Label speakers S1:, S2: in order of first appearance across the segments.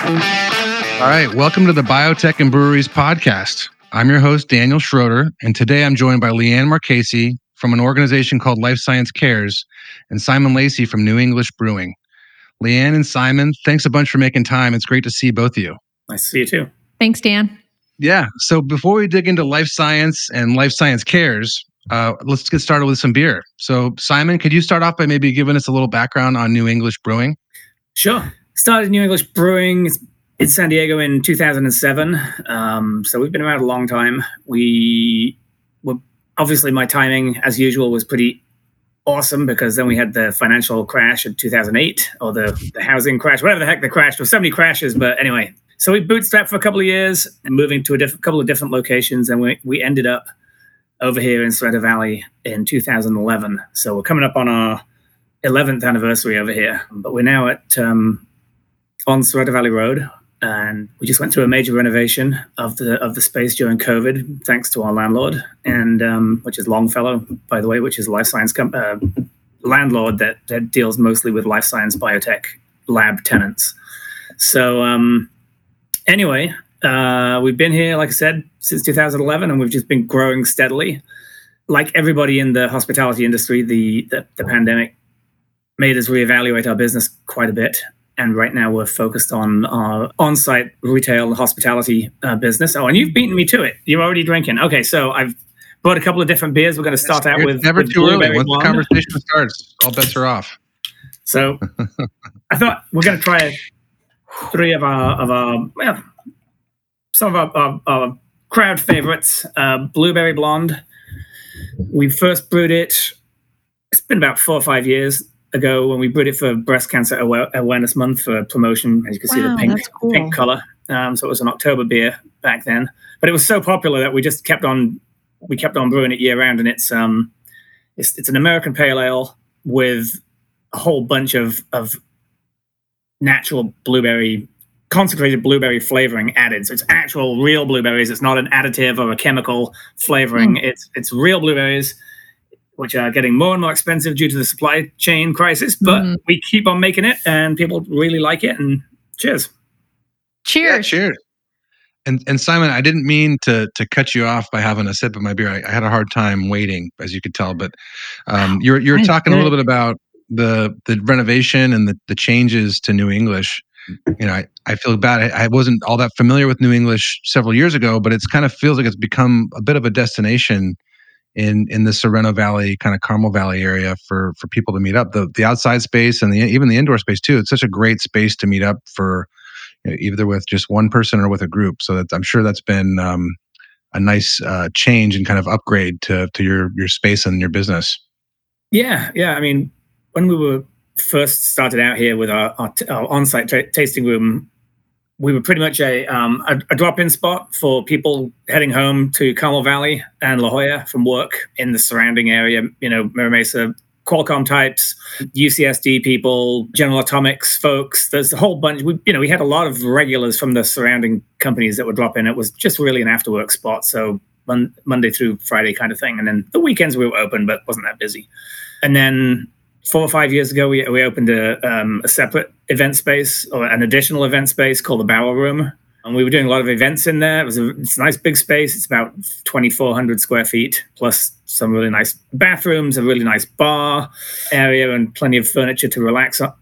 S1: All right, welcome to the Biotech and Breweries podcast. I'm your host, Daniel Schroeder, and today I'm joined by Leanne Marchese from an organization called Life Science Cares and Simon Lacey from New English Brewing. Leanne and Simon, thanks a bunch for making time. It's great to see both of you.
S2: Nice to see you too.
S3: Thanks, Dan.
S1: Yeah. So before we dig into life science and life science cares, uh, let's get started with some beer. So, Simon, could you start off by maybe giving us a little background on New English Brewing?
S2: Sure. Started New English Brewing in San Diego in 2007. Um, so we've been around a long time. We were obviously my timing, as usual, was pretty awesome because then we had the financial crash in 2008 or the, the housing crash, whatever the heck the crash. was. so many crashes, but anyway. So we bootstrapped for a couple of years and moving to a diff- couple of different locations, and we we ended up over here in Sorrento Valley in 2011. So we're coming up on our 11th anniversary over here, but we're now at um, on Sorrento Valley Road, and we just went through a major renovation of the of the space during COVID, thanks to our landlord, and um, which is Longfellow, by the way, which is a life science com- uh, landlord that, that deals mostly with life science biotech lab tenants. So um, anyway, uh, we've been here, like I said, since 2011, and we've just been growing steadily. Like everybody in the hospitality industry, the, the, the pandemic made us reevaluate our business quite a bit. And right now we're focused on our on-site retail hospitality uh, business. Oh, and you've beaten me to it. You're already drinking. Okay, so I've brought a couple of different beers. We're going to start out
S1: It's
S2: with
S1: never
S2: with
S1: too early. Once the conversation starts, all bets are off.
S2: So I thought we're going to try three of our of our well, some of our, our, our crowd favorites. Uh, Blueberry Blonde. We first brewed it. It's been about four or five years ago when we brewed it for Breast Cancer Awareness Month for promotion. As you can see, the pink
S3: cool.
S2: pink color. Um, so it was an October beer back then, but it was so popular that we just kept on we kept on brewing it year round, and it's um it's it's an American pale ale with a whole bunch of of natural blueberry concentrated blueberry flavoring added. So it's actual real blueberries. It's not an additive or a chemical flavoring. It's it's real blueberries, which are getting more and more expensive due to the supply chain crisis. But
S3: Mhm.
S2: we keep on making it, and people really like it. And cheers.
S3: Cheers.
S1: cheers. And and Simon, I didn't mean to to cut you off by having a sip of my beer. I, I had a hard time waiting, as you could tell. But um, you're you're talking a little bit about the the renovation and the the changes to New English. You know, I, I feel bad. I, I wasn't all that familiar with New English several years ago, but it's kind of feels like it's become a bit of a destination in in the Sorrento Valley, kind of Carmel Valley area for for people to meet up. The the outside space and the even the indoor space too. It's such a great space to meet up for you know, either with just one person or with a group. So that I'm sure that's been um, a nice uh, change and kind of upgrade to to your your space and your business.
S2: Yeah, yeah. I mean, when we were first started out here with our, our, our on-site ta tasting room, we were pretty much a, um, a, a drop-in spot for people heading home to Carmel Valley and La Jolla from work in the surrounding area. You know, Mira Mesa, Qualcomm types, UCSD people, General Atomics folks. There's a whole bunch. We, you know, we had a lot of regulars from the surrounding companies that would drop in. It was just really an after-work spot. So mon- Monday through Friday kind of thing, and then the weekends we were open, but wasn't that busy. And then four or five years ago, we, we opened a, um, a separate event space or an additional event space called the Barrel Room. And we were doing a lot of events in there. It was a, it's a nice big space. It's about 2,400 square feet, plus some really nice bathrooms, a really nice bar area, and plenty of furniture to relax on.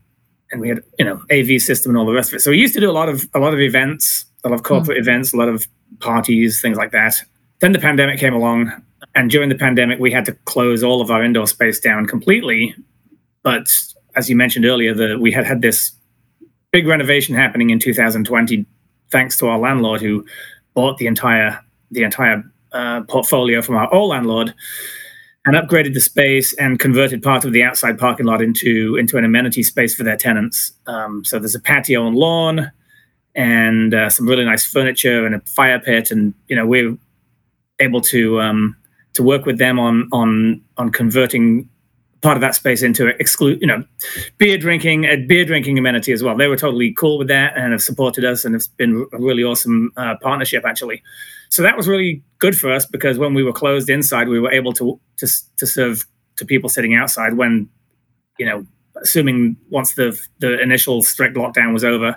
S2: And we had, you know, AV system and all the rest of it. So we used to do a lot of a lot of events, a lot of corporate events, a lot of parties, things like that. Then the pandemic came along, and during the pandemic, we had to close all of our indoor space down completely. But as you mentioned earlier, the, we had had this big renovation happening in 2020, thanks to our landlord who bought the entire the entire uh, portfolio from our old landlord and upgraded the space and converted part of the outside parking lot into into an amenity space for their tenants. Um, so there's a patio and lawn, and uh, some really nice furniture and a fire pit, and you know we're able to um, to work with them on on on converting part of that space into exclude you know beer drinking a beer drinking amenity as well. They were totally cool with that and have supported us, and it's been a really awesome uh, partnership actually. So that was really good for us because when we were closed inside, we were able to to to serve to people sitting outside when you know assuming once the the initial strict lockdown was over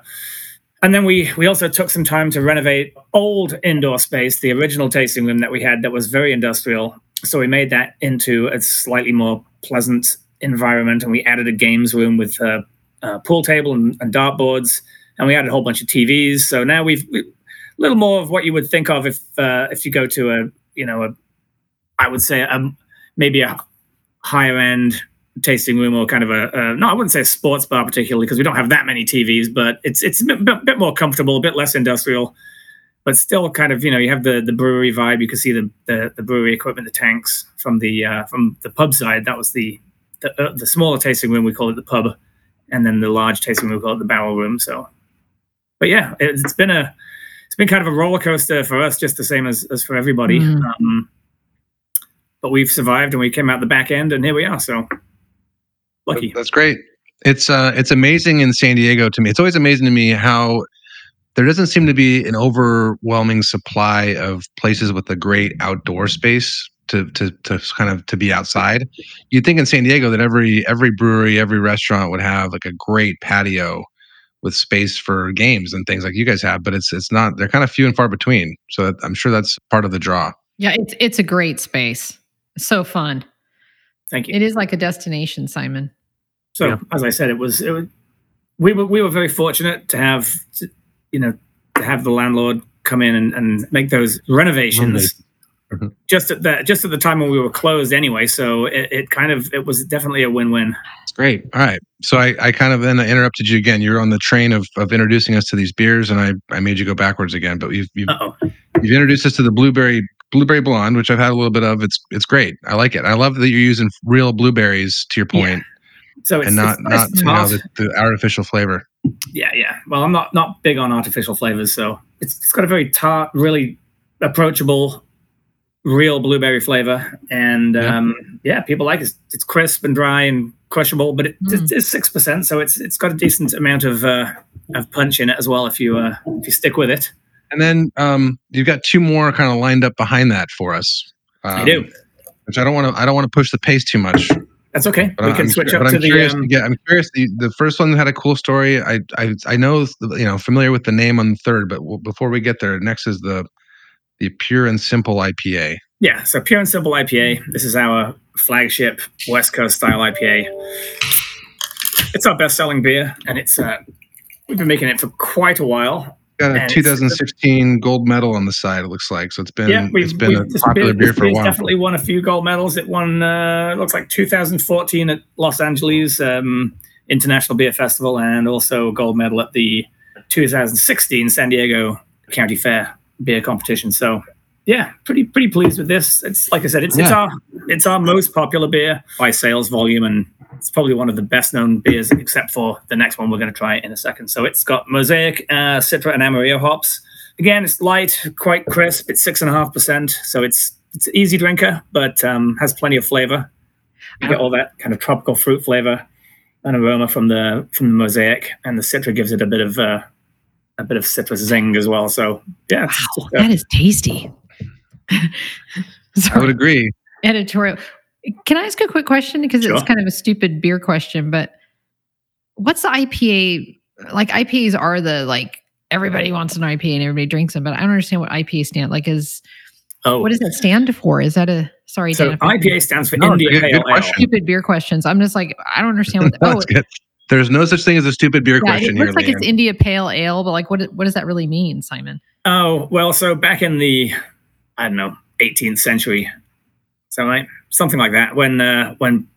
S2: And then we we also took some time to renovate old indoor space, the original tasting room that we had that was very industrial. So we made that into a slightly more pleasant environment, and we added a games room with a, a pool table and, and dartboards, and we added a whole bunch of TVs. So now we've a little more of what you would think of if uh, if you go to a you know a I would say a, maybe a higher end tasting room or kind of a, a no, I wouldn't say a sports bar particularly because we don't have that many TVs, but it's it's a bit, bit, more comfortable, a bit less industrial, but still kind of you know you have the the brewery vibe. You can see the the, the brewery equipment, the tanks from the uh, from the pub side. That was the the, uh, the smaller tasting room. We call it the pub, and then the large tasting room we call it the barrel room. So, but yeah, it, it's been a it's been kind of a roller coaster for us, just the same as as for everybody. Mm. Um, but we've survived and we came out the back end, and here we are. So lucky.
S1: That's great. It's uh, it's amazing in San Diego to me. It's always amazing to me how there doesn't seem to be an overwhelming supply of places with a great outdoor space to to to kind of to be outside. You'd think in San Diego that every every brewery, every restaurant would have like a great patio with space for games and things like you guys have, but it's it's not. They're kind of few and far between. So I'm sure that's part of the draw.
S3: Yeah, it's it's a great space. So fun.
S2: Thank you.
S3: It is like a destination, Simon.
S2: So yeah. as I said, it was, it was we were we were very fortunate to have you know to have the landlord come in and, and make those renovations mm-hmm. just at that just at the time when we were closed anyway. So it, it kind of it was definitely a win win.
S1: It's great. All right. So I, I kind of then interrupted you again. You're on the train of, of introducing us to these beers, and I, I made you go backwards again. But you've you've, you've introduced us to the blueberry blueberry blonde, which I've had a little bit of. It's it's great. I like it. I love that you're using real blueberries. To your point. Yeah
S2: so
S1: and not not you know, the, the, artificial flavor.
S2: Yeah, yeah. Well, I'm not not big on artificial flavors, so it's it's got a very tart, really approachable, real blueberry flavor, and yeah, um, yeah people like it. It's crisp and dry and crushable, but it, mm. it's six percent, so it's it's got a decent amount of uh, of punch in it as well if you uh, if you stick with it.
S1: And then um, you've got two more kind of lined up behind that for us.
S2: Um, I do.
S1: Which I don't want to. I don't want to push the pace too much.
S2: That's okay. But we can
S1: I'm
S2: switch
S1: up
S2: to
S1: I'm
S2: the.
S1: Curious
S2: um,
S1: get, I'm curious. The, the first one had a cool story. I I I know you know familiar with the name on the third, but before we get there, next is the the pure and simple IPA.
S2: Yeah, so pure and simple IPA. This is our flagship West Coast style IPA. It's our best selling beer, and it's uh, we've been making it for quite a while.
S1: Got a 2016 gold medal on the side. It looks like so. It's been yeah, it's been a popular beer, beer for a while.
S2: Definitely won a few gold medals. It won. Uh, looks like 2014 at Los Angeles um, International Beer Festival, and also a gold medal at the 2016 San Diego County Fair beer competition. So yeah, pretty pretty pleased with this. It's like I said, it's yeah. it's our it's our most popular beer by sales volume and it's probably one of the best known beers, except for the next one we're going to try in a second. So it's got Mosaic, uh, Citra, and Amarillo hops. Again, it's light, quite crisp. It's six and a half percent, so it's it's an easy drinker, but um, has plenty of flavor. You get all that kind of tropical fruit flavor and aroma from the from the Mosaic, and the Citra gives it a bit of uh, a bit of citrus zing as well. So yeah,
S3: wow, that is tasty.
S1: I would agree.
S3: Editorial. Can I ask a quick question? Because sure. it's kind of a stupid beer question, but what's the IPA? Like IPAs are the like everybody wants an IPA and everybody drinks them, but I don't understand what IPA stand like. Is oh, what does that stand for? Is that a sorry?
S2: So Dan, IPA stands for no, India good, Pale Ale.
S3: Stupid beer questions. I'm just like I don't understand what.
S1: The, oh, there's no such thing as a stupid beer yeah, question.
S3: It looks here, like Leanne. it's India Pale Ale, but like what what does that really mean, Simon?
S2: Oh well, so back in the I don't know 18th century, so like something like that. When uh, when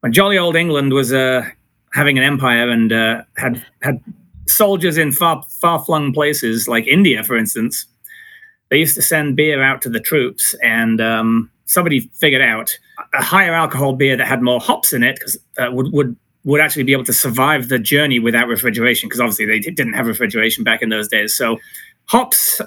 S2: when jolly old England was uh, having an empire and uh, had had soldiers in far far flung places like India, for instance, they used to send beer out to the troops, and um, somebody figured out a higher alcohol beer that had more hops in it because uh, would would would actually be able to survive the journey without refrigeration because obviously they didn't have refrigeration back in those days. So hops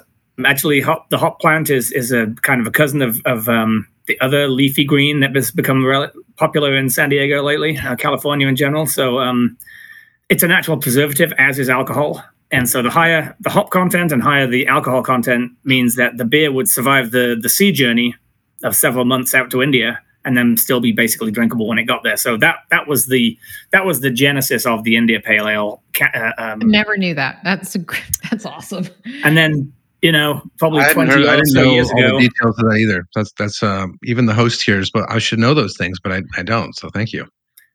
S2: actually hop, the hop plant is is a kind of a cousin of of um, the other leafy green that has become rel- popular in San Diego lately, uh, California in general. So um, it's a natural preservative, as is alcohol. And so the higher the hop content and higher the alcohol content means that the beer would survive the the sea journey of several months out to India and then still be basically drinkable when it got there. So that that was the that was the genesis of the India Pale Ale.
S3: Uh, um, Never knew that. That's a, that's awesome.
S2: And then you know, probably I twenty heard, I didn't know years all ago.
S1: The details of that either. That's that's um, even the host here, but I should know those things, but I, I don't. So thank you.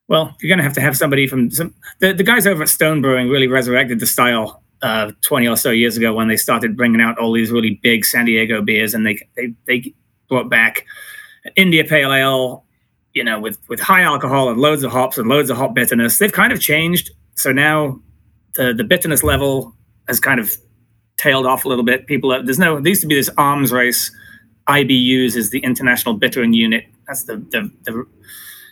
S2: Well, you're going to have to have somebody from some. The, the guys over at Stone Brewing really resurrected the style uh, 20 or so years ago when they started bringing out all these really big San Diego beers, and they they they brought back India Pale Ale, you know, with with high alcohol and loads of hops and loads of hop bitterness. They've kind of changed, so now the the bitterness level has kind of tailed off a little bit. People, there's no there used to be this arms race. IBUs is the International Bittering Unit. That's the the, the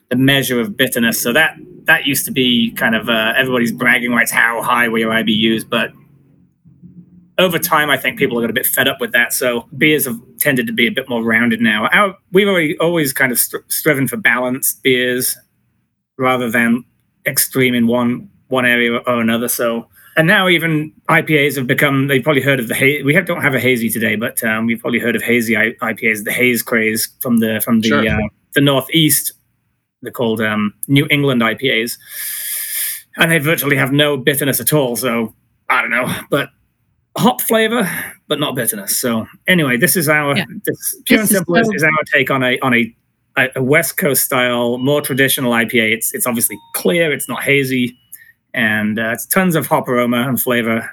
S2: the measure of bitterness. So that that used to be kind of uh, everybody's bragging rights how high were your IBUs, but over time, I think people are got a bit fed up with that. So beers have tended to be a bit more rounded now. Our, we've already, always kind of striven for balanced beers rather than extreme in one one area or another. So and now even IPAs have become. They've probably heard of the haze. We have, don't have a hazy today, but um, we've probably heard of hazy IPAs, the haze craze from the from the sure. uh, the northeast. They're called um, New England IPAs, and they virtually have no bitterness at all. So I don't know, but hop flavor, but not bitterness. So anyway, this is our yeah. this pure this and simple is, so- is, our take on a on a a West Coast style, more traditional IPA. It's it's obviously clear, it's not hazy, and uh, it's tons of hop aroma and flavor.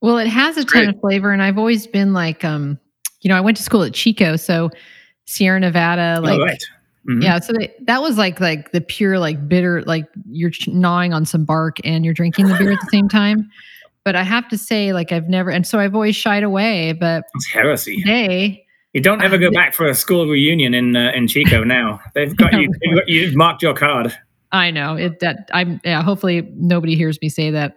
S3: Well, it has a ton Great. of flavor, and I've always been like, um, you know, I went to school at Chico, so Sierra Nevada, like. Oh, right. Mm-hmm. Yeah, so they, that was like like the pure like bitter like you're gnawing on some bark and you're drinking the beer at the same time but I have to say, like I've never, and so I've always shied away. But
S2: it's heresy.
S3: Today,
S2: you don't ever go back for a school reunion in uh, in Chico now. They've got you. You've marked your card.
S3: I know it. That I'm. Yeah. Hopefully, nobody hears me say that.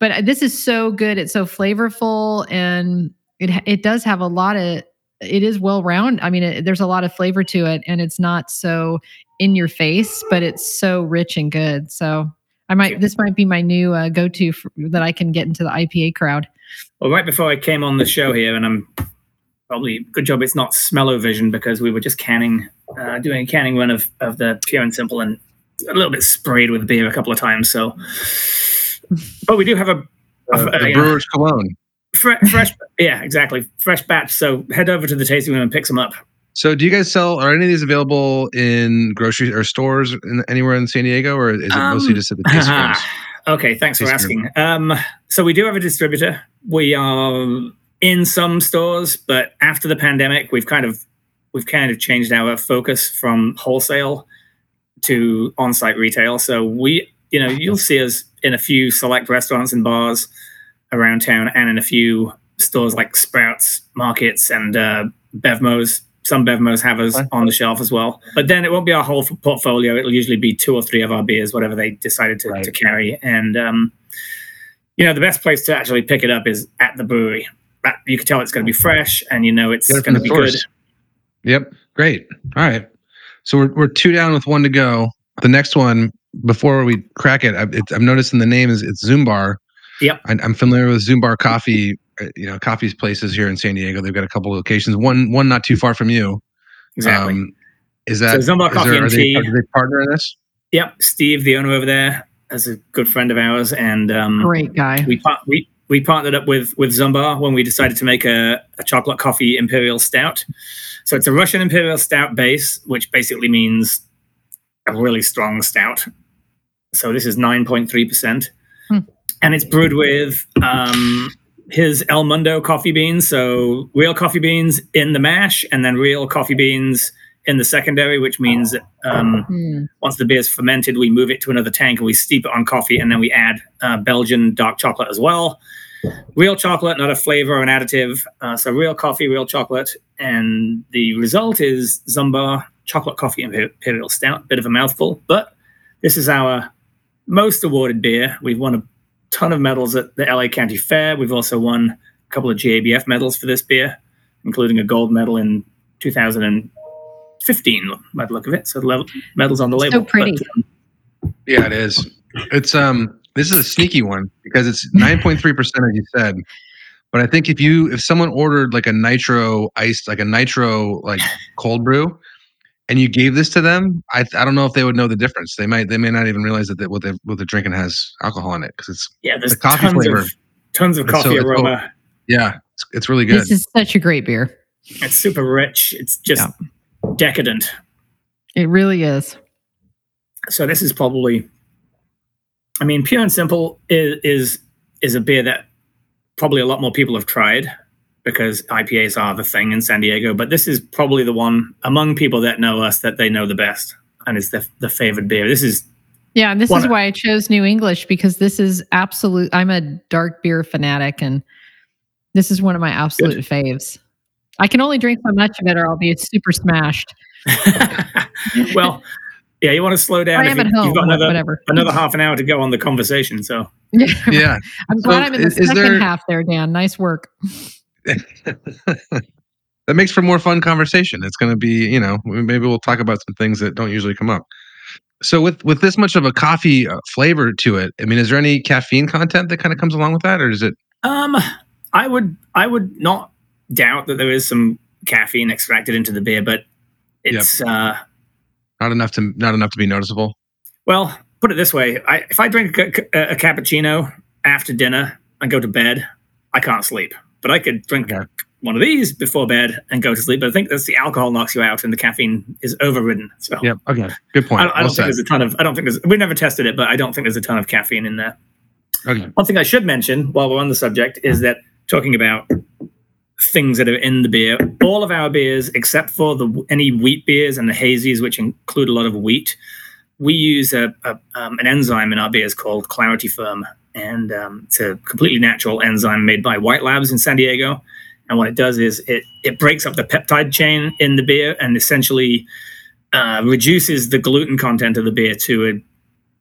S3: But this is so good. It's so flavorful, and it it does have a lot of. It is well round. I mean, it, there's a lot of flavor to it, and it's not so in your face, but it's so rich and good. So I might. This might be my new uh, go-to for, that I can get into the IPA crowd.
S2: Well, right before I came on the show here, and I'm probably good job it's not Smellovision because we were just canning, uh, doing a canning run of of the pure and simple, and a little bit sprayed with beer a couple of times. So, but we do have a,
S1: a, uh, a brewer's cologne.
S2: Fresh, fresh, yeah, exactly, fresh batch. So head over to the tasting room and pick some up.
S1: So, do you guys sell? Are any of these available in grocery or stores in, anywhere in San Diego, or is it um, mostly just at the taste rooms?
S2: Okay, thanks taste for asking. Um, so we do have a distributor. We are in some stores, but after the pandemic, we've kind of we've kind of changed our focus from wholesale to on-site retail. So we, you know, you'll see us in a few select restaurants and bars around town, and in a few stores like Sprouts, Markets, and uh, Bevmos some Bevmos have us on the shelf as well. But then it won't be our whole portfolio. It'll usually be two or three of our beers, whatever they decided to, right. to carry. And, um, you know, the best place to actually pick it up is at the brewery. You can tell it's going to be fresh and you know it's going to be good.
S1: Yep. Great. All right. So we're, we're two down with one to go. The next one, before we crack it, I've, I'm noticing the name is it's Zumbar.
S2: Yep.
S1: I, I'm familiar with Zumbar Coffee uh, you know coffee places here in San Diego. They've got a couple locations. One one not too far from you.
S2: Exactly. Um,
S1: is that so Zumbar Coffee there, and Tea? They, are they partner in this?
S2: Yep, Steve, the owner over there, is a good friend of ours, and um,
S3: great guy.
S2: We we we partnered up with with Zumbar when we decided to make a, a chocolate coffee imperial stout. So it's a Russian imperial stout base, which basically means a really strong stout. So this is nine point three percent, hmm. and it's brewed with um, his El Mundo coffee beans. So real coffee beans in the mash, and then real coffee beans in the secondary, which means um, mm. once the beer is fermented, we move it to another tank and we steep it on coffee, and then we add uh, Belgian dark chocolate as well. Real chocolate, not a flavor or an additive. Uh, so real coffee, real chocolate, and the result is Zumbar chocolate coffee imperial stout. Bit of a mouthful, but this is our most awarded beer. We've won a ton of medals at the LA County Fair. We've also won a couple of GABF medals for this beer, including a gold medal in 2015 by the look of it. So the level, medals on the label.
S3: So pretty. But,
S1: um, yeah, it is. It's um. This is a sneaky one because it's 9.3 percent, as you said. But I think if you if someone ordered like a nitro iced like a nitro like cold brew, and you gave this to them, I I don't know if they would know the difference. They might they may not even realize that they, what they what they're drinking has alcohol in it because it's
S2: Yeah, there's
S1: The coffee
S2: tons
S1: flavor.
S2: of tons of
S1: It's so-
S2: coffee
S1: it's so-
S2: aroma.
S1: yeah, it's, it's really good.
S3: This is such a great beer.
S2: It's super rich. It's just decadent.
S3: It really is.
S2: So this is probably, I mean, pure and simple is is is a beer that probably a lot more people have tried because IPAs are the thing in San Diego. But this is probably the one among people that know us that they know the best and is the the favorite beer. This is
S3: Yeah, and this is why I chose New English because this is absolute. I'm a dark beer fanatic, and this is one of my absolute faves. I can only drink so much of it, or I'll be super smashed.
S2: well, yeah. You want to slow down.
S3: I am
S2: you,
S3: at home.
S2: You've got another
S3: whatever.
S2: another half an hour to go on the conversation. So
S1: yeah,
S3: I'm glad
S1: So
S3: I'm in the
S1: is- is
S3: second
S1: there-
S3: half there, Dan. Nice work.
S1: that makes for more fun conversation. It's going to be, you know, maybe we'll talk about some things that don't usually come up. So with with this much of a coffee uh, flavor to it, I mean, is there any caffeine content that kind of comes along with that, or is it?
S2: Um, I would I would not doubt that there is some caffeine extracted into the beer, but it's uh
S1: Not enough to not enough to be noticeable.
S2: well, put it this way: I, if I drink a, a, a cappuccino after dinner and go to bed, I can't sleep. But I could drink
S1: Okay.
S2: one of these before bed and go to sleep. But I think that's the alcohol knocks you out, and the caffeine is overridden. So
S1: Yep. Okay. Good point.
S2: I, don't- I
S1: Well
S2: don't think there's a ton of. I don't think there's. We've never tested it, but I don't think there's a ton of caffeine in there.
S1: Okay.
S2: One thing I should mention while we're on the subject is that talking about things that are in the beer, all of our beers, except for the any wheat beers and the hazies, which include a lot of wheat, we use a, a um, an enzyme in our beers called Clarity Ferm, and um, it's a completely natural enzyme made by White Labs in San Diego. And what it does is it it breaks up the peptide chain in the beer and essentially uh, reduces the gluten content of the beer to a,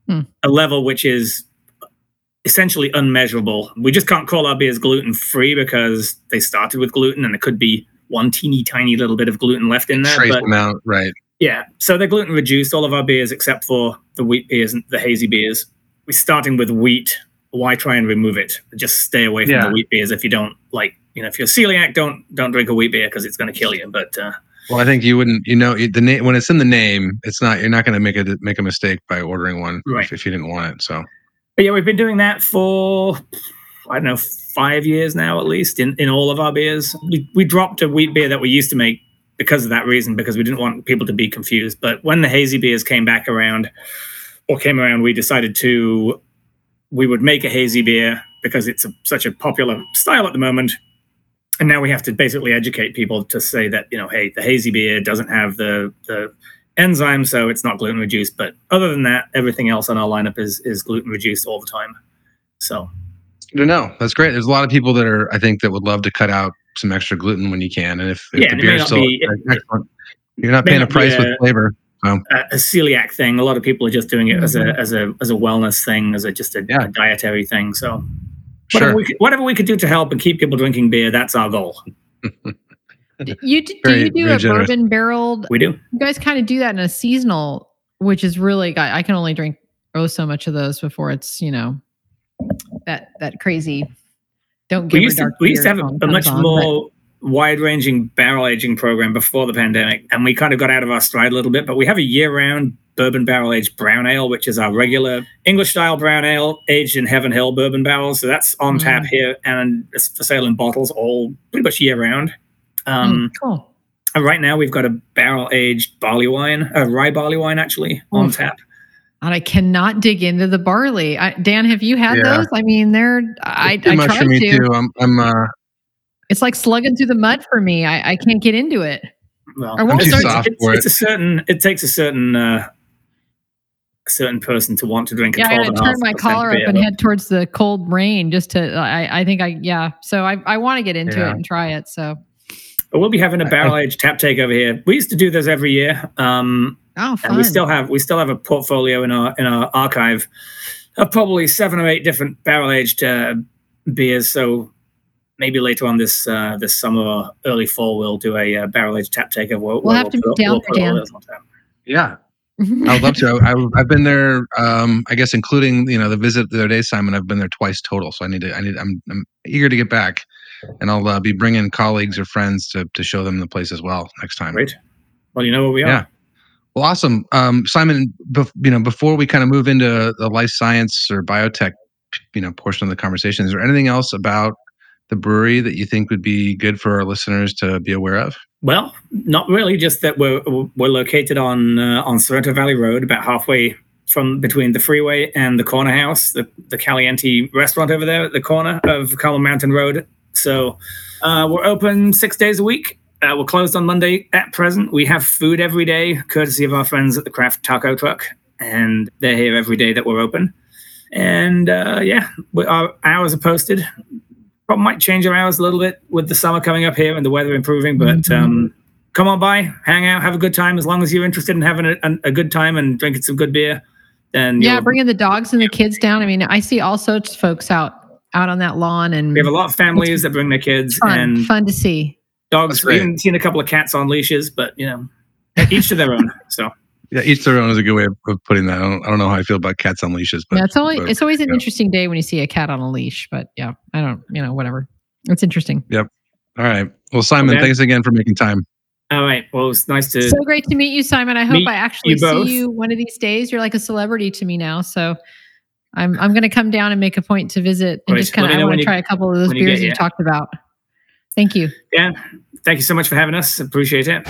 S3: Hmm.
S2: a level which is essentially unmeasurable. We just can't call our beers gluten free because they started with gluten and there could be one teeny tiny little bit of gluten left in there.
S1: Trace
S2: But
S1: amount, right?
S2: yeah, so they're gluten reduced, all of our beers except for the wheat beers and the hazy beers. We're starting with wheat. Why try and remove it? Just stay away from
S1: Yeah.
S2: the wheat beers if you don't like, you know, if you're celiac, don't don't drink a wheat beer because it's going to kill you. But uh,
S1: Well, I think you wouldn't. You know, the name when it's in the name, it's not. You're not going to make a make a mistake by ordering one
S2: Right.
S1: if, if you didn't want it. So
S2: But yeah, we've been doing that for I don't know five years now at least in, in all of our beers. We we dropped a wheat beer that we used to make because of that reason because we didn't want people to be confused. But when the hazy beers came back around or came around, we decided to we would make a hazy beer because it's a, such a popular style at the moment. And now we have to basically educate people to say that you know, hey, the hazy beer doesn't have the the enzyme, so it's not gluten reduced. But other than that, everything else on our lineup is is gluten reduced all the time. So
S1: no, that's great. There's a lot of people that are, I think, that would love to cut out some extra gluten when you can, and if, if
S2: Yeah,
S1: the
S2: and it may
S1: beer is still
S2: be-
S1: excellent, you're not paying a price with
S2: a-
S1: flavor.
S2: a, a celiac thing. A lot of people are just doing it as a
S3: Mhm.
S2: as a as a wellness thing, as a just a,
S1: Yeah.
S2: a dietary thing. So whatever
S1: Sure.
S2: we could, whatever we could do to help and keep people drinking beer, that's our goal.
S3: You d- do
S1: Very-
S3: you do
S1: very
S3: a
S1: generous.
S3: bourbon barreled?
S2: We do.
S3: You guys kind of do that in a seasonal, which is really. I, I can only drink oh so much of those before it's you know that that crazy. Don't give
S2: We
S3: her
S2: used to
S3: dark
S2: we used to have a, a much
S3: comes on, but-
S2: more wide ranging barrel aging program before the pandemic, and we kind of got out of our stride a little bit. But we have a year round bourbon barrel aged brown ale, which is our regular English style brown ale aged in Heaven Hill bourbon barrels. So that's on tap
S3: Mm.
S2: here and it's for sale in bottles all pretty much year round. Um,
S3: Mm, cool.
S2: And right now we've got a barrel aged barley wine, a rye barley wine actually on tap.
S3: And I cannot dig into the barley. I, Dan, have you had
S1: Yeah.
S3: those? I mean, they're I,
S1: Too
S3: I
S1: much
S3: tried
S1: for me
S3: to.
S1: too. I'm, I'm uh,
S3: It's like slugging through the mud for me. I, I can't get into it.
S2: Well,
S3: I won't
S2: it's,
S1: too soft
S2: it's-
S1: for
S2: it's a certain. It takes a certain uh, a certain person to want to drink a
S3: Yeah, I
S2: 12
S3: gotta turn my collar up and head towards the cold rain just to. I, I think I yeah. So I I want to get into
S1: Yeah.
S3: it and try it. So
S2: But we'll be having a barrel aged tap take over here. We used to do this every year, um,
S3: oh, fun.
S2: and we still have we still have a portfolio in our in our archive of probably seven or eight different barrel aged uh, beers. So maybe later on this uh, this summer or early fall, we'll do a uh, barrel aged tap take. Where,
S3: We'll have to
S2: put-
S3: be down
S2: put
S3: there, Dan.
S2: those on tap.
S1: yeah. I would love to. I, I, I've been there. Um, I guess including you know the visit the other day, Simon. I've been there twice total. So I need to. I need. I'm, I'm eager to get back, and I'll uh, be bringing colleagues or friends to to show them the place as well next time.
S2: Great. Well, you know where we are.
S1: Yeah. Well, awesome, um, Simon. Bef- you know, before we kind of move into the life science or biotech, you know, portion of the conversation, is there anything else about the brewery that you think would be good for our listeners to be aware of?
S2: Well, not really. Just that we're we're located on uh, on Sorrento Valley Road, about halfway from between the freeway and the corner house, the the Caliente restaurant over there at the corner of Carmel Mountain Road. So uh, we're open six days a week. Uh, we're closed on Monday at present. We have food every day, courtesy of our friends at the Craft Taco Truck, and they're here every day that we're open. And uh, yeah, we, our hours are posted. Probably might change our hours a little bit with the summer coming up here and the weather improving, but mm-hmm. um, come on by, hang out, have a good time. As long as you're interested in having a, a, a good time and drinking some good beer, then
S3: yeah, bringing the dogs and the kids down. I mean, I see all sorts of folks out out on that lawn, and
S2: we have a lot of families that bring their kids.
S3: Fun,
S2: and
S3: fun to see.
S2: Dogs. We haven't seen a couple of cats on leashes, but you know, each to their own. So.
S1: Yeah, each to their own is a good way of, of putting that. I don't, I don't know how I feel about cats on leashes, but
S3: yeah, it's always
S1: but,
S3: it's always an interesting day when you see a cat on a leash. But yeah, I don't, you know, whatever. It's interesting.
S1: Yep. All right. Well, Simon, okay. thanks again for making time.
S2: All right. Well, it's nice to
S3: so great to meet you, Simon. I hope I actually you see you one of these days. You're like a celebrity to me now, so I'm I'm going to come down and make a point to visit and right. just kind of I want to try a couple of those beers you, you talked about. Thank you.
S2: Yeah. Thank you so much for having us. Appreciate it.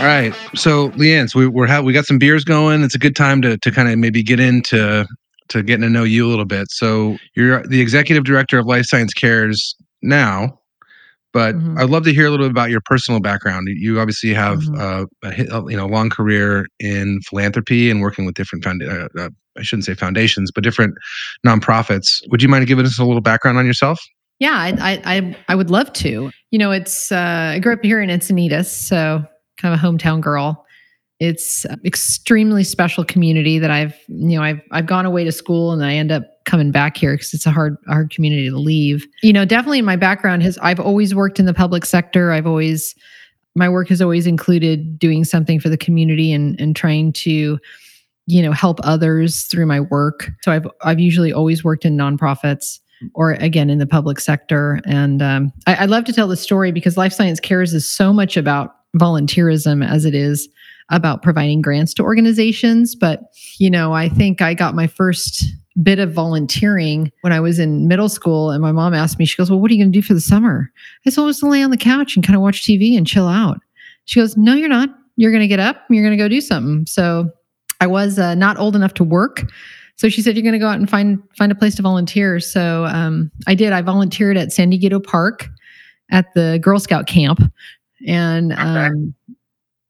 S1: All right. So, Leanne, so we, we're ha- we got some beers going. It's a good time to to kind of maybe get into to getting to know you a little bit. So, you're the executive director of Life Science Cares now, but mm-hmm. I'd love to hear a little bit about your personal background. You obviously have mm-hmm. uh, a, you know long career in philanthropy and working with different found- uh, uh, I shouldn't say foundations, but different nonprofits. Would you mind giving us a little background on yourself?
S3: Yeah, I I I would love to. You know, it's uh, I grew up here in Encinitas, so kind of a hometown girl. It's extremely special community that I've you know I've I've gone away to school and I end up coming back here because it's a hard hard community to leave. You know, definitely in my background has I've always worked in the public sector. I've always my work has always included doing something for the community and and trying to you know help others through my work. So I've I've usually always worked in nonprofits or again in the public sector. And um, I, I love to tell the story because Life Science Cares is so much about volunteerism as it is about providing grants to organizations. But, you know, I think I got my first bit of volunteering when I was in middle school. And my mom asked me, she goes, Well, what are you going to do for the summer? I said, well, to lay on the couch and kind of watch TV and chill out. She goes, No, you're not. You're going to get up. You're going to go do something. So I was uh, not old enough to work. So she said, "You're going to go out and find find a place to volunteer." So um, I did. I volunteered at San Diego Park at the Girl Scout camp, and okay. um,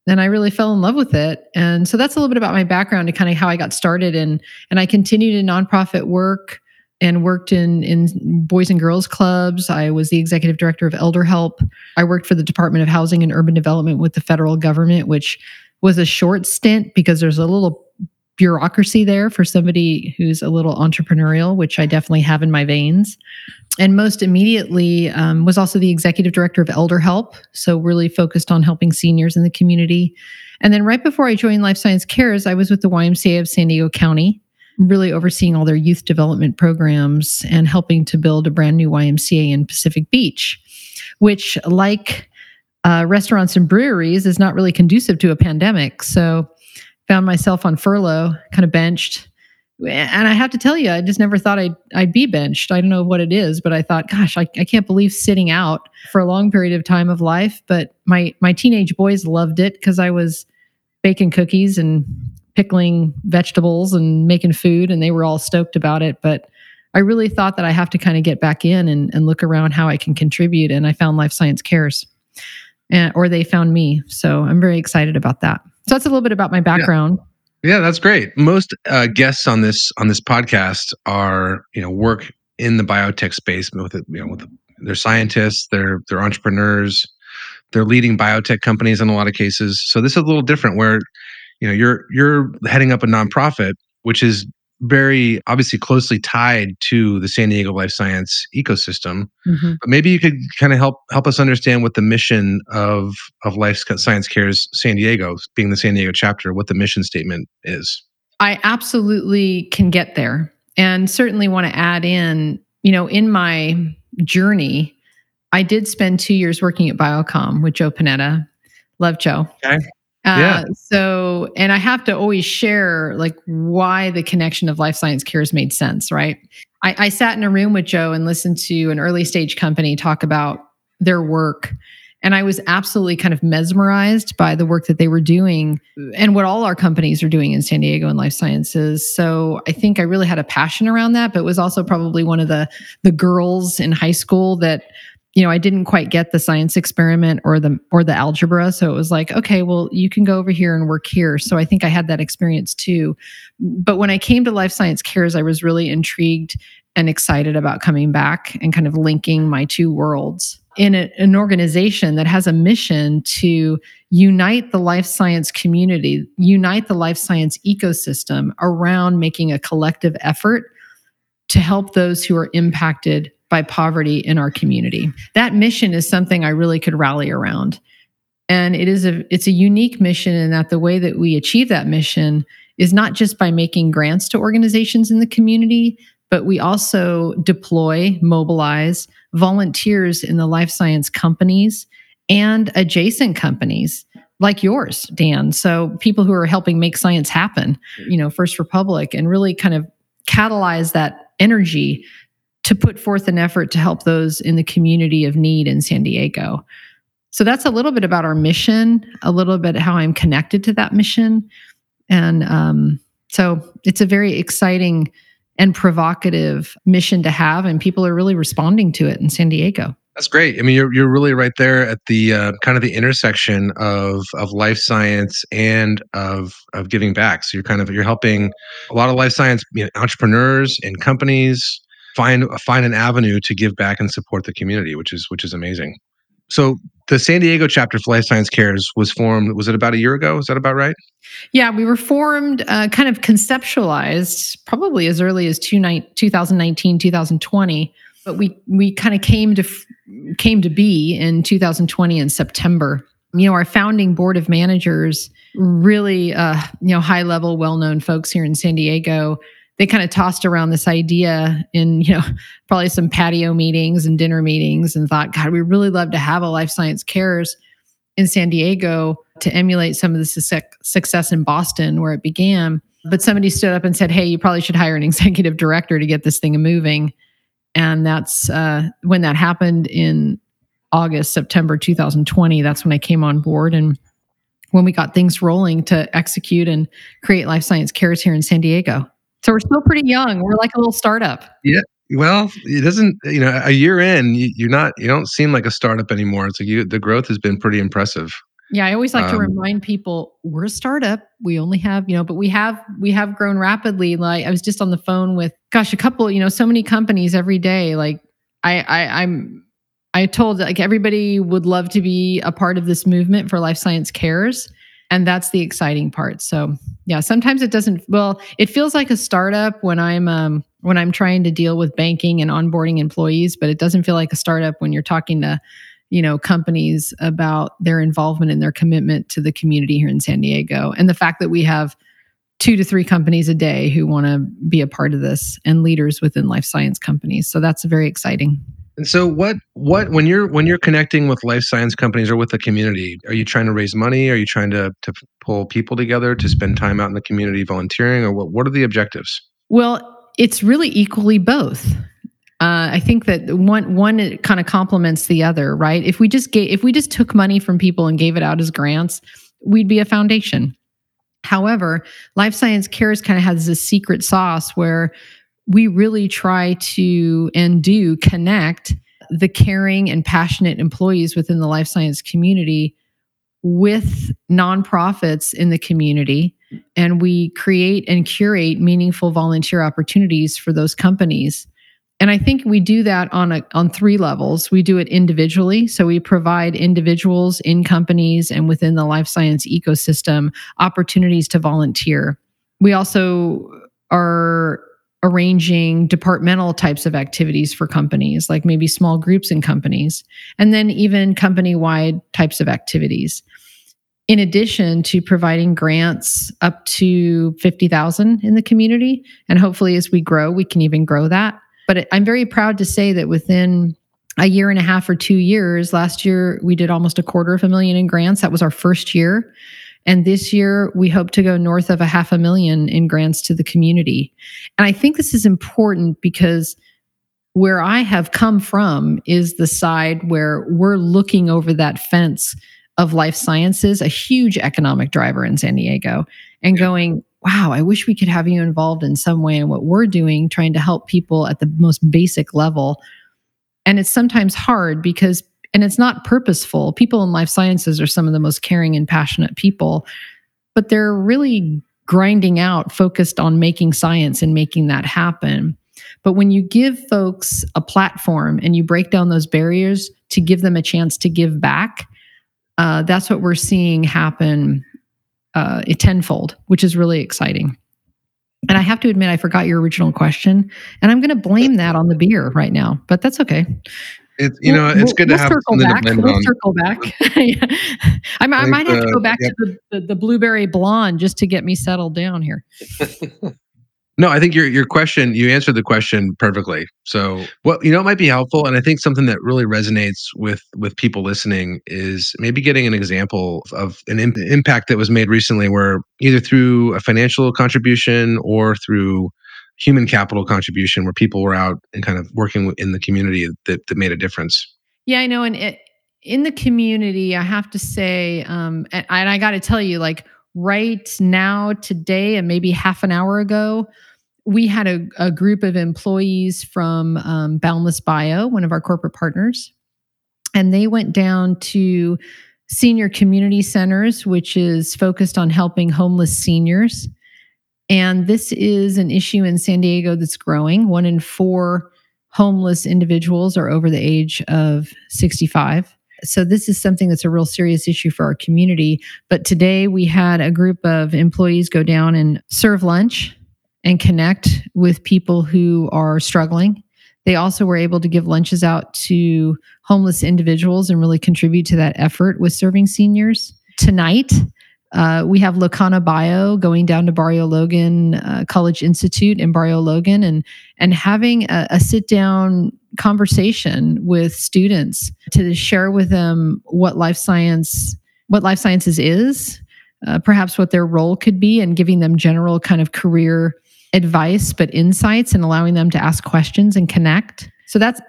S3: then I really fell in love with it. And so that's a little bit about my background and kind of how I got started. And and I continued in nonprofit work and worked in in boys and girls clubs. I was the executive director of Elder Help. I worked for the Department of Housing and Urban Development with the federal government, which was a short stint because there's a little bureaucracy there for somebody who's a little entrepreneurial, which I definitely have in my veins. And most immediately um, was also the executive director of Elder Help, so really focused on helping seniors in the community. And then right before I joined Life Science Cares, I was with the YMCA of San Diego County, really overseeing all their youth development programs and helping to build a brand new YMCA in Pacific Beach, which, like uh, restaurants and breweries, is not really conducive to a pandemic. So found myself on furlough, kind of benched. And I have to tell you, I just never thought I'd, I'd be benched. I don't know what it is, but I thought, gosh, I, I can't believe sitting out for a long period of time of life. But my, my teenage boys loved it because I was baking cookies and pickling vegetables and making food, and they were all stoked about it. But I really thought that I have to kind of get back in and, and look around how I can contribute. And I found Life Science Cares, and, or they found me. So I'm very excited about that. So that's a little bit about my background.
S1: Yeah, yeah that's great. Most uh, guests on this on this podcast are you know work in the biotech space with it, you know with they're scientists, they're they're entrepreneurs, they're leading biotech companies in a lot of cases. So this is a little different where you know you're you're heading up a nonprofit which is very obviously closely tied to the San Diego life science ecosystem. Mm-hmm. But maybe you could kind of help help us understand what the mission of of Life Science Cares San Diego, being the San Diego chapter, what the mission statement is.
S3: I absolutely can get there, and certainly want to add in. You know, in my journey, I did spend two years working at Biocom with Joe Panetta. Love Joe.
S1: Okay.
S3: Uh, yeah. So, and I have to always share like why the connection of life science cares made sense, right? I, I sat in a room with Joe and listened to an early stage company talk about their work. And I was absolutely kind of mesmerized by the work that they were doing and what all our companies are doing in San Diego in life sciences. So I think I really had a passion around that, but was also probably one of the the girls in high school that you know, I didn't quite get the science experiment or the or the algebra, so it was like, okay, well, you can go over here and work here. So I think I had that experience too. But when I came to Life Science Cares, I was really intrigued and excited about coming back and kind of linking my two worlds in a, an organization that has a mission to unite the life science community, unite the life science ecosystem around making a collective effort to help those who are impacted by poverty in our community. That mission is something I really could rally around. And it is a it's a unique mission in that the way that we achieve that mission is not just by making grants to organizations in the community, but we also deploy, mobilize volunteers in the life science companies and adjacent companies like yours, Dan. So people who are helping make science happen, you know, First Republic, and really kind of catalyze that energy to put forth an effort to help those in the community of need in San Diego. So that's a little bit about our mission, a little bit how I'm connected to that mission. And um, so it's a very exciting and provocative mission to have, and people are really responding to it in San Diego.
S1: That's great. I mean, you're you're really right there at the uh, kind of the intersection of of life science and of of giving back. So you're kind of you're helping a lot of life science you know, entrepreneurs and companies find find an avenue to give back and support the community, which is which is amazing. So the San Diego chapter for Life Science Cares was formed. Was it about a year ago? Is that about right?
S3: Yeah, we were formed, uh, kind of conceptualized, probably as early as two ni- 2019, 2020. But we we kind of came to came to be in 2020 in September. You know, our founding board of managers, really, uh, you know, high level, well known folks here in San Diego they kind of tossed around this idea in you know probably some patio meetings and dinner meetings and thought god we really love to have a life science cares in san diego to emulate some of the success in boston where it began. But somebody stood up and said hey you probably should hire an executive director to get this thing moving. And that's uh, when that happened in august september 2020 that's when i came on board and when we got things rolling to execute and create life science cares here in san diego so we're still pretty young. We're like a little startup.
S1: Yeah. Well, it doesn't, you know, a year in, you, are not, you don't seem like a startup anymore. It's like you, the growth has been pretty impressive.
S3: Yeah. I always like um, to remind people we're a startup. We only have, you know, but we have, we have grown rapidly. Like I was just on the phone with, gosh, a couple, you know, so many companies every day. Like I, I, I'm, I told like everybody would love to be a part of this movement for life science cares and that's the exciting part. So yeah sometimes it doesn't well it feels like a startup when i'm um, when i'm trying to deal with banking and onboarding employees but it doesn't feel like a startup when you're talking to you know companies about their involvement and their commitment to the community here in san diego. And the fact that we have two to three companies a day who want to be a part of this and leaders within life science companies. So that's very exciting
S1: and so what what when you're when you're connecting with life science companies or with the community, are you trying to raise money? Are you trying to to pull people together to spend time out in the community volunteering or what what are the objectives?
S3: Well, it's really equally both. Uh, I think that one one kind of complements the other, right? If we just gave, if we just took money from people and gave it out as grants, we'd be a foundation. However, Life Science Cares kind of has this secret sauce where we really try to and do connect the caring and passionate employees within the life science community with nonprofits in the community. And we create and curate meaningful volunteer opportunities for those companies. And i think we do that on a, on three levels. We do it individually. So we provide individuals in companies and within the life science ecosystem opportunities to volunteer. We also are arranging departmental types of activities for companies, like maybe small groups in companies, and then even company wide types of activities. In addition to providing grants up to 50,000 in the community. And hopefully, as we grow, we can even grow that. But I'm very proud to say that within a year and a half or two years. Last year, we did almost a quarter of a million in grants. That was our first year. And this year, we hope to go north of a half a million in grants to the community. And I think this is important because where I have come from is the side where we're looking over that fence of life sciences, a huge economic driver in San Diego, and going, wow, I wish we could have you involved in some way in what we're doing, trying to help people at the most basic level. And it's sometimes hard because, and it's not purposeful. People in life sciences are some of the most caring and passionate people, but they're really grinding out, focused on making science and making that happen. But when you give folks a platform and you break down those barriers to give them a chance to give back, uh, that's what we're seeing happen uh, tenfold, which is really exciting. And I have to admit, I forgot your original question, and I'm going to blame that on the beer right now, but that's okay.
S1: It's you know, it's good we'll, to have
S3: circle back. To we'll on. circle back. I, I, might have to go back to the, the, the blueberry blonde just to get me settled down here.
S1: No, I think your your question you answered the question perfectly. So, what you know it might be helpful, and I think something that really resonates with with people listening is maybe getting an example of an Im- impact that was made recently, where either through a financial contribution or through human capital contribution, where people were out and kind of working in the community that that made a difference.
S3: Yeah, I know, and it, in the community, I have to say, um, and, and I got to tell you, like right now, today, and maybe half an hour ago we had a, a group of employees from um, Boundless Bio, one of our corporate partners, and they went down to senior community centers, which is focused on helping homeless seniors. And this is an issue in San Diego that's growing. One in four homeless individuals are over the age of 65. So, this is something that's a real serious issue for our community. But today we had a group of employees go down and serve lunch and connect with people who are struggling. They also were able to give lunches out to homeless individuals and really contribute to that effort with serving seniors. Tonight, uh, we have Locana Bio going down to Barrio Logan uh, College Institute in Barrio Logan and and having a, a sit down conversation with students to share with them what life science what life sciences is, uh, perhaps what their role could be, and giving them general kind of career advice, but insights and allowing them to ask questions and connect. So that's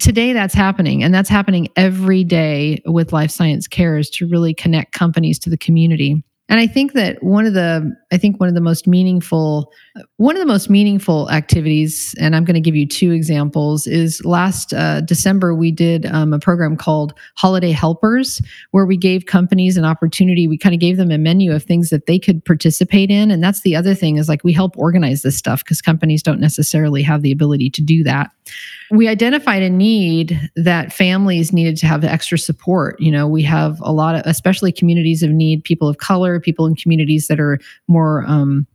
S3: today that's happening. And that's happening every day with Life Science Cares to really connect companies to the community. And I think that one of the I think one of the most meaningful one of the most meaningful activities, and I'm going to give you two examples, is last uh, December we did um, a program called Holiday Helpers, where we gave companies an opportunity. We kind of gave them a menu of things that they could participate in, and that's the other thing is like we help organize this stuff because companies don't necessarily have the ability to do that. We identified a need that families needed to have extra support. You know, we have a lot of, especially communities of need, people of color, people in communities that are more um,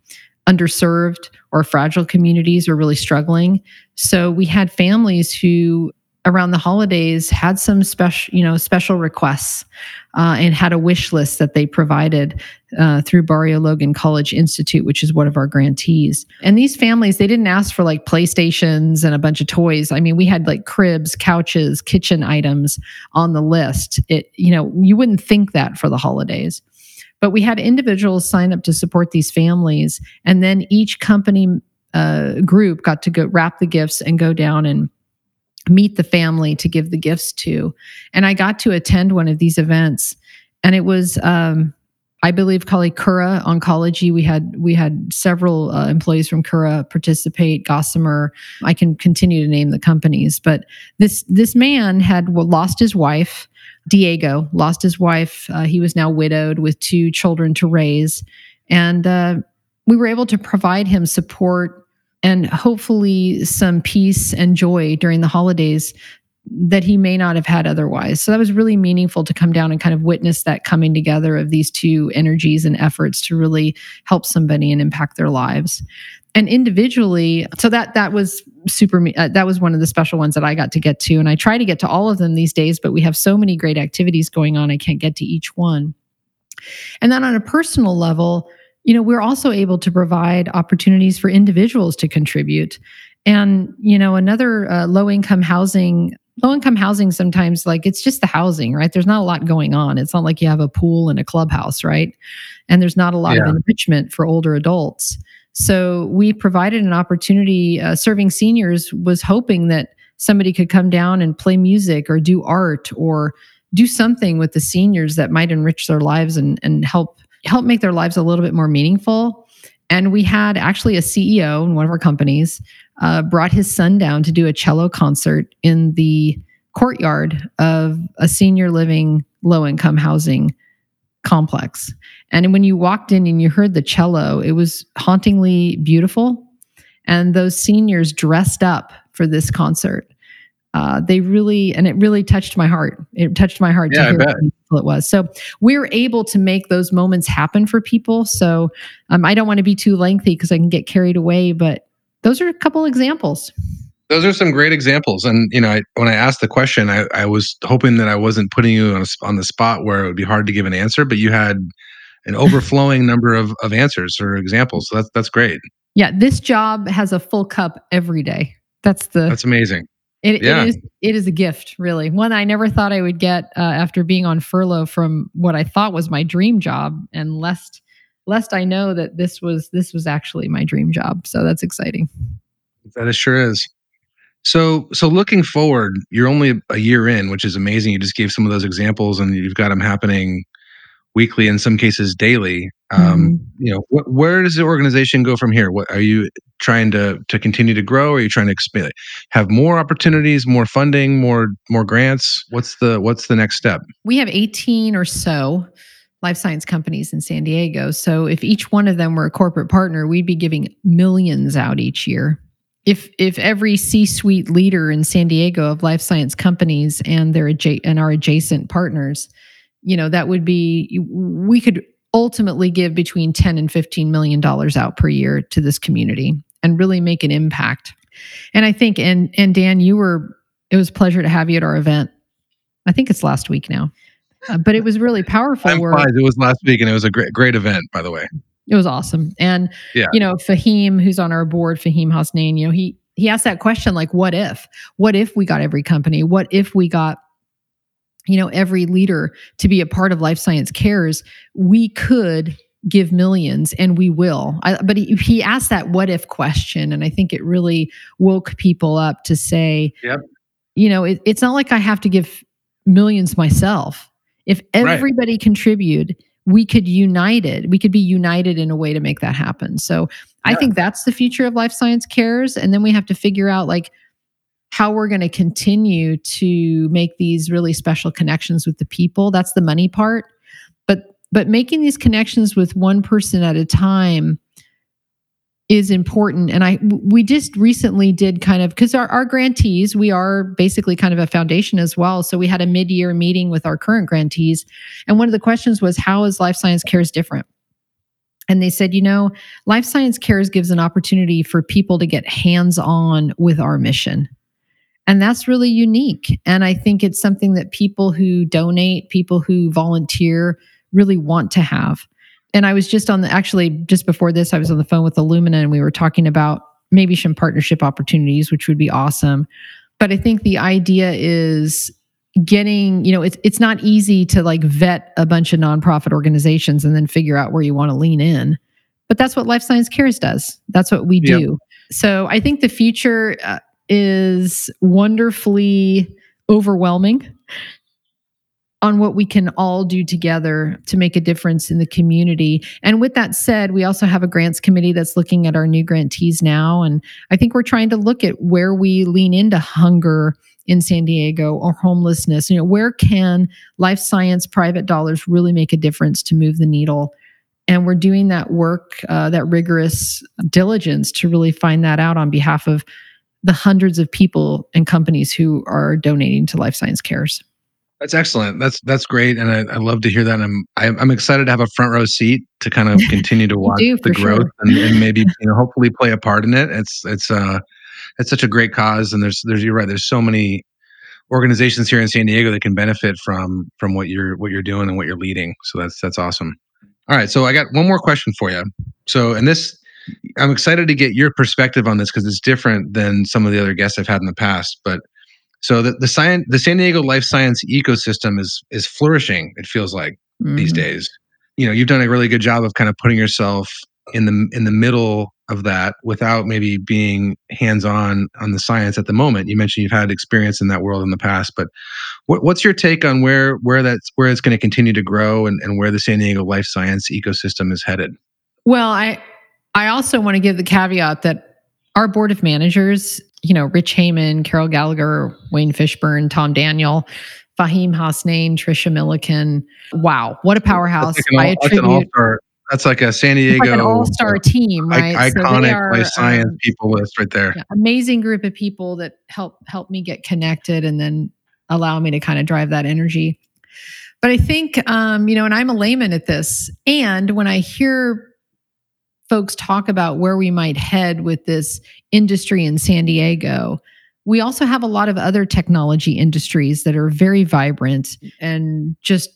S3: underserved or fragile communities are really struggling. So we had families who around the holidays had some special you know special requests uh, and had a wish list that they provided uh, through barrio logan college institute which is one of our grantees. And these families they didn't ask for like playstations and a bunch of toys. I mean we had like cribs couches kitchen items on the list. It you know you wouldn't think that for the holidays. But we had individuals sign up to support these families, and then each company uh, group got to go wrap the gifts and go down and meet the family to give the gifts to. And I got to attend one of these events, and it was. Um, I believe called Kura Oncology. We had we had several uh, employees from Kura participate. Gossamer. I can continue to name the companies, but this this man had lost his wife Diego lost his wife. Uh, he was now widowed with two children to raise. And uh, we were able to provide him support and hopefully some peace and joy during the holidays that he may not have had otherwise. So that was really meaningful to come down and kind of witness that coming together of these two energies and efforts to really help somebody and impact their lives and individually so that that was super uh, that was one of the special ones that i got to get to and i try to get to all of them these days but we have so many great activities going on i can't get to each one and then on a personal level you know we're also able to provide opportunities for individuals to contribute and you know another uh, low income housing low income housing sometimes like it's just the housing, right? There's not a lot going on. It's not like you have a pool and a clubhouse, right? And there's not a lot yeah. of enrichment for older adults. So we provided an opportunity. Uh, serving seniors was hoping that somebody could come down and play music or do art or do something with the seniors that might enrich their lives and, and help help make their lives a little bit more meaningful. And we had actually a CEO in one of our companies uh, brought his son down to do a cello concert in the courtyard of a senior living low income housing complex. And when you walked in and you heard the cello, it was hauntingly beautiful. And those seniors dressed up for this concert. Uh, they really, and it really touched my heart. It touched my heart
S1: yeah,
S3: to hear it was. So we're able to make those moments happen for people. So um, I don't want to be too lengthy because I can get carried away, but those are a couple examples.
S1: Those are some great examples. And you know I, when i asked the question I, I was hoping that i wasn't putting you on, a, on the spot where it would be hard to give an answer but you had an overflowing number of, of answers or examples. So that's that's great.
S3: Yeah this job has a full cup every day. That's the
S1: that's amazing
S3: it, yeah. it is it is a gift really one i never thought i would get uh, after being on furlough from what i thought was my dream job and lest lest i know that this was this was actually my dream job so that's exciting
S1: that it sure is so, so looking forward, you're only a year in, which is amazing. You just gave some of those examples, and you've got them happening weekly, in some cases daily. Um, mm-hmm. You know, wh- where does the organization go from here? What are you trying to to continue to grow? Are you trying to expand, have more opportunities, more funding, more more grants? What's the what's the next step?
S3: We have 18 or so life science companies in San Diego. So if each one of them were a corporate partner, we'd be giving millions out each year if if every C-suite leader in San Diego of life science companies and their adja- and our adjacent partners, you know, that would be we could ultimately give between 10 and 15 million dollars out per year to this community and really make an impact. And I think and and Dan, you were it was pleasure to have you at our event. I think it's last week now. Uh, but it was really powerful.
S1: It was last week and it was a great great event, by the way.
S3: It was awesome. And yeah. you know, Fahim, who's on our board, Fahim Hasnain, you know, he he asked that question like, what if? What if we got every company? What if we got you know every leader to be a part of life science cares we could give millions and we will I, but he, he asked that what if question and i think it really woke people up to say
S1: yep.
S3: you know it, it's not like i have to give millions myself if everybody right. contributed we could united. We could be united in a way to make that happen. So yeah. I think that's the future of life science cares. And then we have to figure out like how we're going to continue to make these really special connections with the people. That's the money part. But but making these connections with one person at a time is important. And i we just recently did kind of because our, our grantees we are basically kind of a foundation as well. So we had a mid-year meeting with our current grantees. And one of the questions was how is life science cares different? And they said you know life science cares gives an opportunity for people to get hands-on with our mission and that's really unique and i think it's something that people who donate people who volunteer really want to have and I was just on the actually just before this, I was on the phone with Illumina and we were talking about maybe some partnership opportunities, which would be awesome. But I think the idea is getting, you know, it's it's not easy to like vet a bunch of nonprofit organizations and then figure out where you want to lean in. But that's what Life Science Cares does. That's what we do. Yep. So I think the future uh, is wonderfully overwhelming on what we can all do together to make a difference in the community. And with that said, we also have a grants committee that's looking at our new grantees now. And I think we're trying to look at where we lean into hunger in San Diego or homelessness. You know, where can life science private dollars really make a difference to move the needle? And we're doing that work, uh, that rigorous diligence to really find that out on behalf of the hundreds of people and companies who are donating to Life Science Cares.
S1: That's excellent. That's that's great, and I, I love to hear that. I'm I'm excited to have a front row seat to kind of continue to watch do, the growth sure. and, and, maybe you know hopefully play a part in it. It's it's uh it's such a great cause, and there's there's you're right. There's so many organizations here in San Diego that can benefit from from what you're what you're doing and what you're leading. So that's that's awesome. All right, so I got one more question for you. So, and this I'm excited to get your perspective on this because it's different than some of the other guests I've had in the past, but So the the science, the San Diego life science ecosystem is is flourishing. It feels like mm-hmm. these days. You know, you've done a really good job of kind of putting yourself in the in the middle of that without maybe being hands on on the science at the moment. You mentioned you've had experience in that world in the past, but what, what's your take on where where that's where it's going to continue to grow and, and where the San Diego life science ecosystem is headed?
S3: Well, I I also want to give the caveat that our board of managers, you know, Rich Heyman, Carol Gallagher, Wayne Fishburne, Tom Daniel, Fahim Hasnain, Trisha Milliken. Wow, what a powerhouse!
S1: Like I attribute that's like a San Diego like
S3: all-star team, right?
S1: I- iconic so are, life science um, people list right there. Yeah,
S3: amazing group of people that help help me get connected and then allow me to kind of drive that energy. But I think, um, you know, and I'm a layman at this, and when I hear folks talk about where we might head with this industry in San Diego, we also have a lot of other technology industries that are very vibrant and just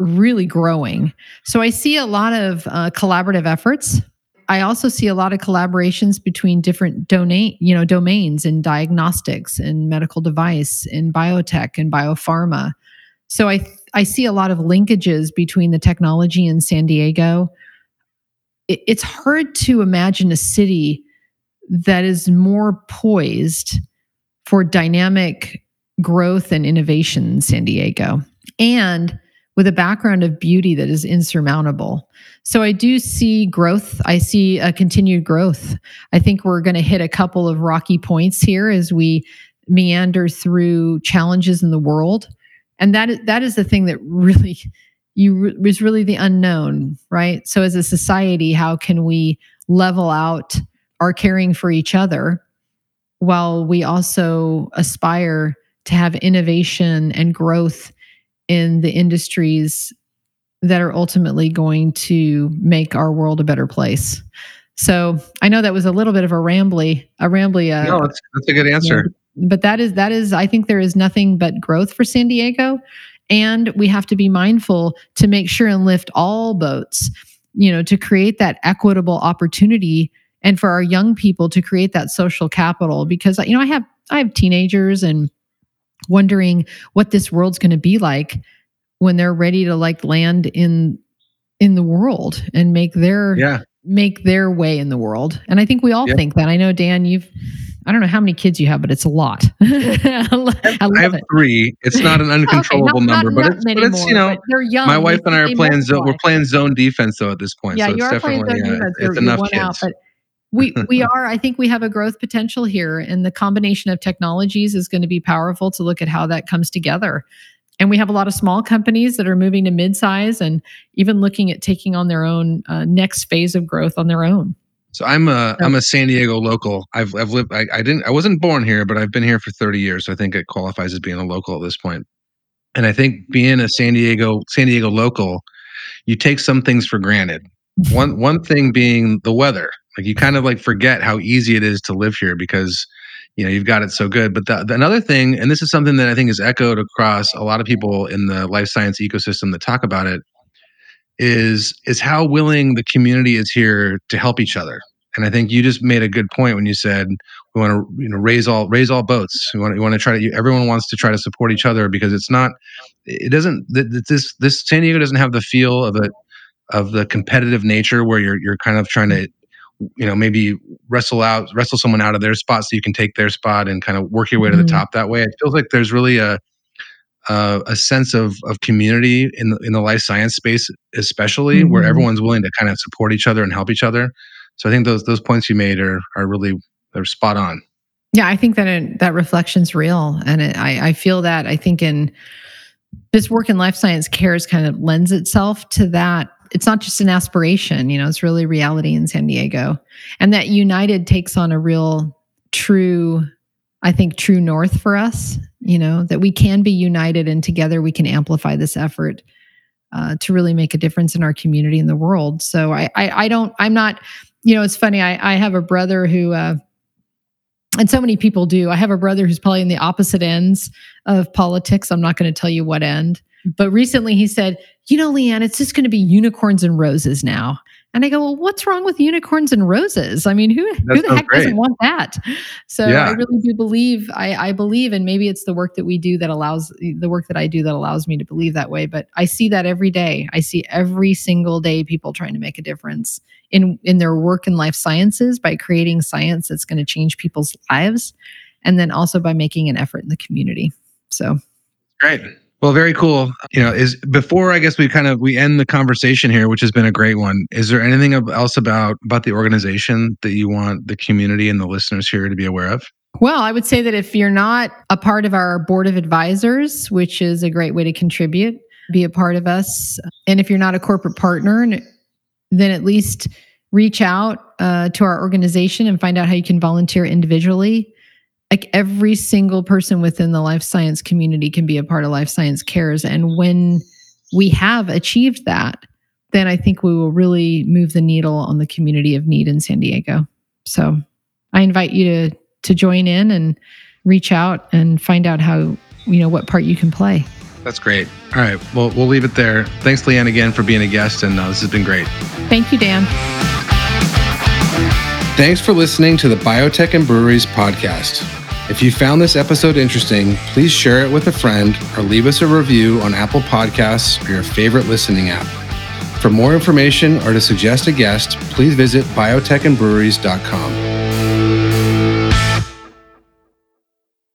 S3: really growing. So I see a lot of uh, collaborative efforts. I also see a lot of collaborations between different domain, you know, domains in diagnostics and medical device, in biotech and biopharma. So I I see a lot of linkages between the technology in San Diego. It, it's hard to imagine a city that is more poised for dynamic growth and innovation in San Diego. And with a background of beauty that is insurmountable. So I do see growth. I see a continued growth. I think we're going to hit a couple of rocky points here as we meander through challenges in the world. And that that is the thing that really you is really the unknown, right? So as a society, how can we level out our caring for each other while we also aspire to have innovation and growth in the industries that are ultimately going to make our world a better place. So I know that was a little bit of a rambly, a rambly.
S1: Uh, no, that's, that's a good answer.
S3: But that is that is I think there is nothing but growth for San Diego, and we have to be mindful to make sure and lift all boats. You know, to create that equitable opportunity and for our young people to create that social capital. Because you know I have I have teenagers and wondering what this world's going to be like when they're ready to like land in in the world and make their
S1: yeah.
S3: make their way in the world. And i think we all think that. I know dan you've i don't know how many kids you have but it's a lot
S1: I, I, have it. three it's not an uncontrollable okay, not, number not, but, it's, but it's you know they're young my wife and i are playing zone we're playing zone defense though at this point
S3: yeah
S1: so
S3: you
S1: it's
S3: are playing zone
S1: uh,
S3: defense.
S1: it's enough kids.
S3: Out, but we we are i think we have a growth potential here and the combination of technologies is going to be powerful to look at how that comes together and we have a lot of small companies that are moving to midsize and even looking at taking on their own uh, next phase of growth on their own
S1: so i'm a oh. am a san diego local. I've, I've lived I, I didn't i wasn't born here but i've been here for 30 years so i think it qualifies as being a local at this point. point. And i think being a san diego san diego local you take some things for granted. One one thing being the weather. Like you kind of like forget how easy it is to live here because you know you've got it so good. But the, the, another thing and this is something that i think is echoed across a lot of people in the life science ecosystem that talk about it is is how willing the community is here to help each other and i think you just made a good point when you said we want to you know raise all raise all boats we want, we want to try to everyone wants to try to support each other because it's not it doesn't this this san diego doesn't have the feel of it of the competitive nature where you're you're kind of trying to you know maybe wrestle out wrestle someone out of their spot so you can take their spot and kind of work your way mm-hmm. to the mm-hmm. top that way it feels like there's really a uh, a sense of of community in the, in the life science space especially mm-hmm. where everyone's willing to kind of support each other and help each other so i think those those points you made are are really they're spot on
S3: yeah i think that it, that reflection's real and it, i i feel that i think in this work in life science cares kind of lends itself to that it's not just an aspiration, you know, it's really reality in San Diego. And that United takes on a real true, I think, true north for us, you know, that we can be united and together we can amplify this effort uh, to really make a difference in our community and the world. So I, I, I don't, I'm not, you know, it's funny. I, I have a brother who, uh, and so many people do. I have a brother who's probably in the opposite ends of politics. I'm not going to tell you what end. But recently he said, you know, Leanne, it's just going to be unicorns and roses now. And I go, well, what's wrong with unicorns and roses? I mean, who, who the heck great. doesn't want that? So yeah. I really do believe, I, I believe, and maybe it's the work that we do that allows the work that I do that allows me to believe that way. But I see that every day. I see every single day people trying to make a difference in, in their work in life sciences by creating science that's going to change people's lives. And then also by making an effort in the community. So
S1: great. Well, very cool. You know, is before I guess we kind of we end the conversation here, which has been a great one. Is there anything else about about the organization that you want the community and the listeners here to be aware of?
S3: Well, I would say that if you're not a part of our board of advisors, which is a great way to contribute, be a part of us. And if you're not a corporate partner, then at least reach out uh, to our organization and find out how you can volunteer individually like every single person within the life science community can be a part of life science cares. And when we have achieved that then i think we will really move the needle on the community of need in san diego. So i invite you to to join in and reach out and find out how you know what part you can play.
S1: That's great. All right. Well we'll leave it there. Thanks leanne again for being a guest and uh, this has been great.
S3: Thank you dan.
S1: Thanks for listening to the Biotech and Breweries podcast. If you found this episode interesting, please share it with a friend or leave us a review on Apple Podcasts or your favorite listening app. For more information or to suggest a guest, please visit biotechandbreweries.com.